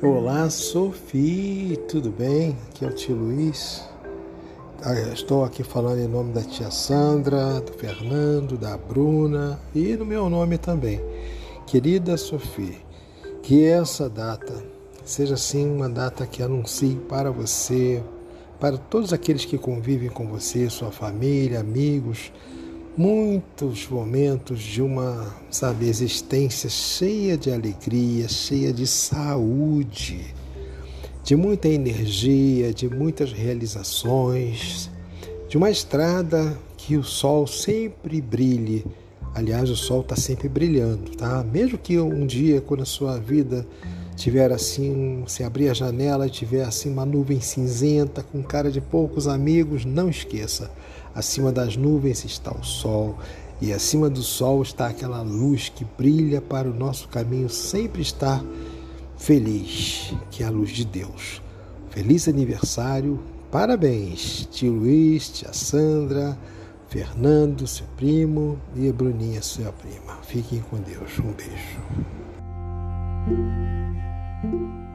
Olá, Sophie, tudo bem? Aqui é o tio Luiz. Ah, estou aqui falando em nome da tia Sandra, do Fernando, da Bruna e no meu nome também. Querida Sophie, que essa data seja sim uma data que anuncie para você, para todos aqueles que convivem com você, sua família, amigos, muitos momentos de uma, sabe, existência cheia de alegria, cheia de saúde, de muita energia, de muitas realizações, de uma estrada que o sol sempre brilhe. Aliás, o sol está sempre brilhando, tá? Mesmo que um dia, quando a sua vida tiver assim, se abrir a janela e tiver assim uma nuvem cinzenta com cara de poucos amigos, não esqueça, acima das nuvens está o sol e acima do sol está aquela luz que brilha para o nosso caminho sempre estar feliz, que é a luz de Deus. Feliz aniversário, parabéns, tio Luiz, tia Sandra, Fernando, seu primo, e a Bruninha, sua prima. Fiquem com Deus. Um beijo. thank you